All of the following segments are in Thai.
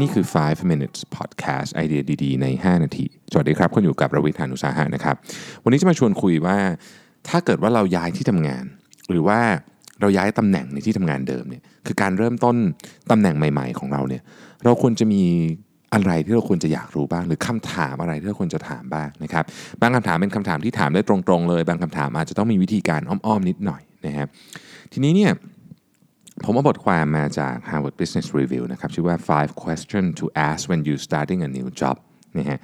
นี่คือ 5 minutes podcast ไอเดียดีๆ ใน 5 นาที สวัสดีครับคุณอยู่กับระวิทานุสาหะนะครับ วันนี้จะมาชวนคุยว่าถ้าเกิดว่าเราย้ายที่ทำงาน หรือว่าเราย้ายตำแหน่งในที่ทำงานเดิมเนี่ยคือการเริ่มต้นตำแหน่งใหม่ ๆ ของเราเนี่ยเราควรจะมีอะไรที่เราควรจะอยากรู้บ้าง หรือคำถามอะไรที่เราควรจะถามบ้างนะครับบางคำถามเป็นคำถามที่ถามได้ตรงๆเลย บางคำถามอาจจะต้องมีวิธีการอ้อมๆนิดหน่อยนะครับทีนี้เนี่ย ผมเอาบทความมาจาก Harvard Business Review นะครับชื่อว่า five questions to ask when you starting a new job นะฮะ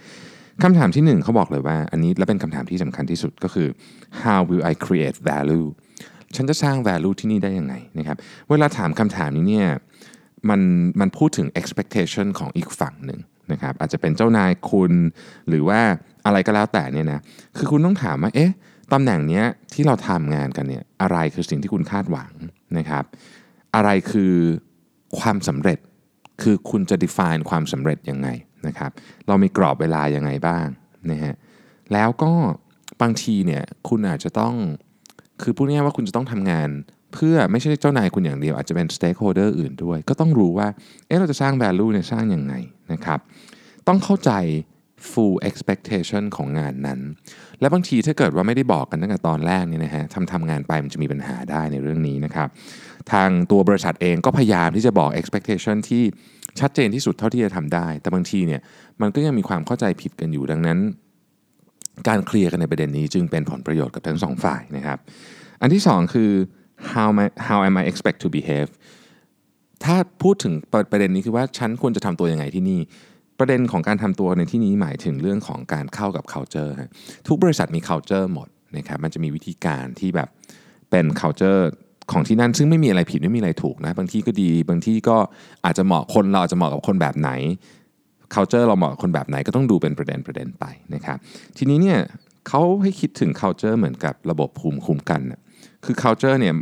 คำถามที่หนึ่งเขาบอกเลยว่า อันนี้และเป็นคำถามที่สำคัญที่สุดก็คือ how will I create value ฉันจะสร้าง value ที่นี่ได้ยังไงนะครับ เวลาถามคำถามนี้เนี่ยมันมันพูดถึง expectation ของอีกฝั่งหนึ่งนะครับอาจจะเป็นเจ้านายคุณหรือว่าอะไรก็แล้วแต่เนี่ยนะคือคุณต้องถามว่าเอ๊ะตำแหน่งเนี้ยที่เราทำงานกันเนี่ยอะไรคือสิ่งที่คุณคาดหวังนะครับ อะไรคือความสำเร็จ คือคุณจะ define ความสำเร็จยังไงนะครับ เรามีกรอบเวลายังไงบ้างนะฮะแล้วก็บางทีเนี่ยคุณอาจจะต้องคือพูดง่ายว่าคุณจะต้องทำงาน เพื่อไม่ใช่เจ้านายคุณอย่างเดียว อาจจะเป็น stakeholder อื่นด้วย ก็ต้องรู้ว่าเอ๊ะเราจะสร้าง value เนี่ยสร้างยังไงนะครับ ต้องเข้าใจ full expectation ของงานนั้น และบางทีถ้าเกิดว่าไม่ได้บอกกันตั้งแต่ตอนแรกเนี่ยนะฮะทำทำงานไปมันจะมีปัญหาได้ในเรื่องนี้นะครับ ทางตัวบริษัทเองก็พยายามที่จะบอก expectation ที่ชัดเจนที่สุดเท่าที่จะทำได้ แต่บางทีเนี่ยมันก็ยังมีความเข้าใจผิดกันอยู่ดังนั้น การเคลียร์กันในประเด็นนี้จึงเป็นผลประโยชน์กับทั้งสองฝ่ายนะครับ อันที่สองคือ how am I, how am I expect to behave ถ้าพูดถึงประเด็นนี้คือว่าฉันควรจะทำตัวยังไงที่นี่ ประเด็นของการทำตัวในที่นี้หมายถึงเรื่องของการเข้ากับ culture ฮะทุกบริษัทมี culture หมดนะครับมันจะมีวิธีการที่แบบเป็น culture ของที่นั่นซึ่งไม่มีอะไรผิดไม่มีอะไรถูกนะ บางที่ก็ดี บางที่ก็อาจจะเหมาะคนเราอาจจะเหมาะกับคนแบบไหน culture เราเหมาะกับคนแบบไหนก็ต้องดูเป็นประเด็นประเด็นไปนะครับทีนี้เนี่ยเขาให้คิดถึง culture เหมือนกับระบบภูมิคุ้มกันนะคือ culture เนี่ย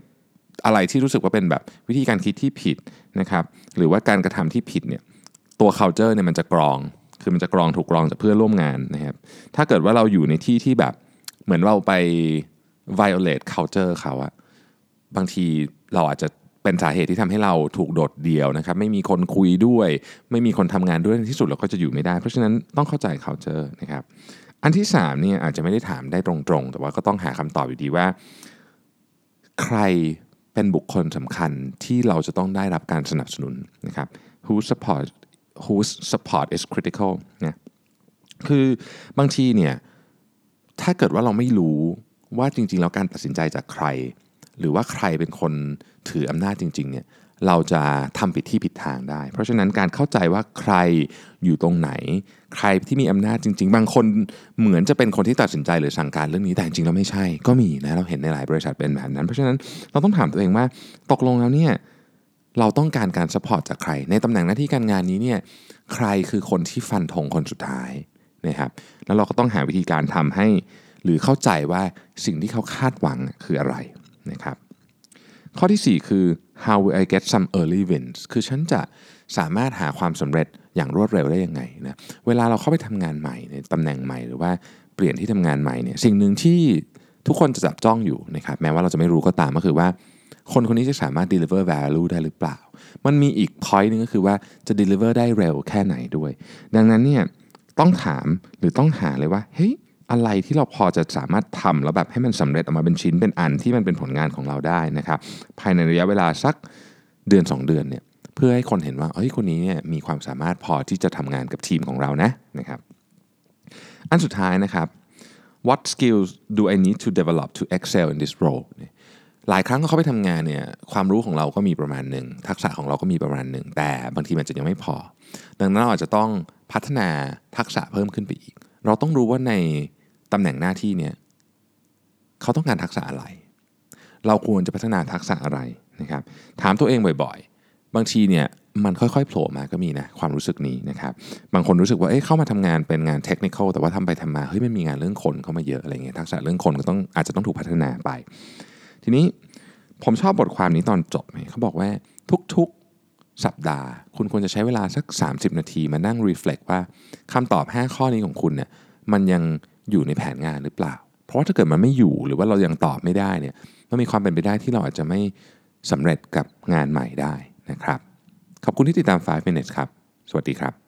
อะไรที่รู้สึกว่าเป็นแบบวิธีการคิดที่ผิดนะครับหรือว่าการกระทำที่ผิดเนี่ย ตัว culture เนี่ยมันจะกรอง คือมันจะกรองถูกกรองจากเพื่อนร่วมงานนะครับ ถ้าเกิดว่าเราอยู่ในที่ที่แบบเหมือนเราไป violate culture เขาอะบางทีเราอาจจะเป็นสาเหตุที่ทำให้เราถูกโดดเดี่ยวนะครับ ไม่มีคนคุยด้วย ไม่มีคนทำงานด้วยที่สุดเราก็จะอยู่ไม่ได้ เพราะฉะนั้นต้องเข้าใจ culture นะครับ อันที่3เนี่ยอาจจะไม่ได้ถามได้ตรงๆ แต่ว่าก็ต้องหาคำตอบอยู่ดีว่า ใครเป็นบุคคลสำคัญที่เราจะต้องได้รับการสนับสนุนนะครับ who support whose support is critical นี่ยคือบางทีเนี่ยถ้าเกิดว่าเราไม่รู้ว่าจริง ๆ แล้วการตัดสินใจจากใคร หรือว่าใครเป็นคนถืออำนาจจริง ๆ เนี่ยเราจะทำผิดที่ผิดทางได้ เพราะฉะนั้นการเข้าใจว่าใครอยู่ตรงไหน ใครที่มีอำนาจจริง ๆ บางคนเหมือนจะเป็นคนที่ตัดสินใจหรือสั่งการเรื่องนี้แต่จริงๆแล้วไม่ใช่ ก็มีนะเราเห็นในหลายบริษัทเป็นแบบนั้น เพราะฉะนั้นเราต้องถามตัวเองว่าตกลงแล้วเนี่ย เราต้องการการสปอร์ตจากใคร ในตำแหน่งหน้าที่การงานนี้เนี่ยใครคือคนที่ฟันธงคนสุดท้ายนะครับแล้วเราก็ต้องหาวิธีการทำให้หรือเข้าใจว่าสิ่งที่เขาคาดหวังคืออะไรนะครับข้อที่ 4 คือ how will I get some early wins คือฉันจะสามารถหาความสำเร็จอย่างรวดเร็วได้ยังไงนะเวลาเราเข้าไปทำงานใหม่ในตำแหน่งใหม่หรือว่าเปลี่ยนที่ทำงานใหม่เนี่ยสิ่งหนึ่งที่ ทุกคนจะจับจ้องอยู่นะครับแม้ว่าเราจะไม่รู้ก็ตามก็คือว่า คนคนนี้จะสามารถ deliver value ได้หรือเปล่า มันมีอีก point นึงก็คือว่าจะ deliver ได้เร็วแค่ไหนด้วย ดังนั้นเนี่ยต้องถามหรือต้องหาเลยว่าเฮ้ยอะไรที่เราพอจะสามารถทำแล้วแบบให้มันสำเร็จออกมาเป็นชิ้นเป็นอันที่มันเป็นผลงานของเราได้นะครับภายในระยะเวลาสักเดือน 2 เดือนเนี่ยเพื่อให้คนเห็นว่าเฮ้ยคนนี้เนี่ยมีความสามารถพอที่จะทำงานกับทีมของเรานะนะครับ อันสุดท้ายนะครับ what skills do I need to develop to excel in this role หลายครั้งเขาไปทำงานเนี่ยความรู้ของเราก็มีประมาณหนึ่งทักษะของเราก็มีประมาณหนึ่งแต่บางทีมันจะยังไม่พอ ดังนั้นเราอาจจะต้องพัฒนาทักษะเพิ่มขึ้นไปอีก เราต้องรู้ว่าในตำแหน่งหน้าที่เนี่ยเขาต้องการทักษะอะไร เราควรจะพัฒนาทักษะอะไรนะครับถามตัวเองบ่อยๆ บางทีเนี่ย มันค่อยๆโผล่มาก็มีนะความรู้สึกนี้นะครับบางคนรู้สึกว่าเอ้เข้ามาทำงานเป็นงานเทคนิคแต่ว่าทำไปทำมาเฮ้ยมันมีงานเรื่องคนเข้ามาเยอะอะไรเงี้ยทักษะเรื่องคนก็ต้องอาจจะต้องถูกพัฒนาไป ทีนี้ผมชอบบทความนี้ตอนจบเขาบอกว่าทุกๆสัปดาห์ คุณควรจะใช้เวลาสัก 30 นาทีมานั่งรีเฟล็กว่าคำตอบ 5 ข้อนี้ของคุณเนี่ยมันยังอยู่ในแผนงานหรือเปล่า เพราะว่าถ้าเกิดมันไม่อยู่หรือว่าเรายังตอบไม่ได้เนี่ยมันมีความเป็นไปได้ที่เราอาจจะไม่สำเร็จกับงานใหม่ได้นะครับ ขอบคุณที่ติดตาม 5 minutes ครับ สวัสดีครับ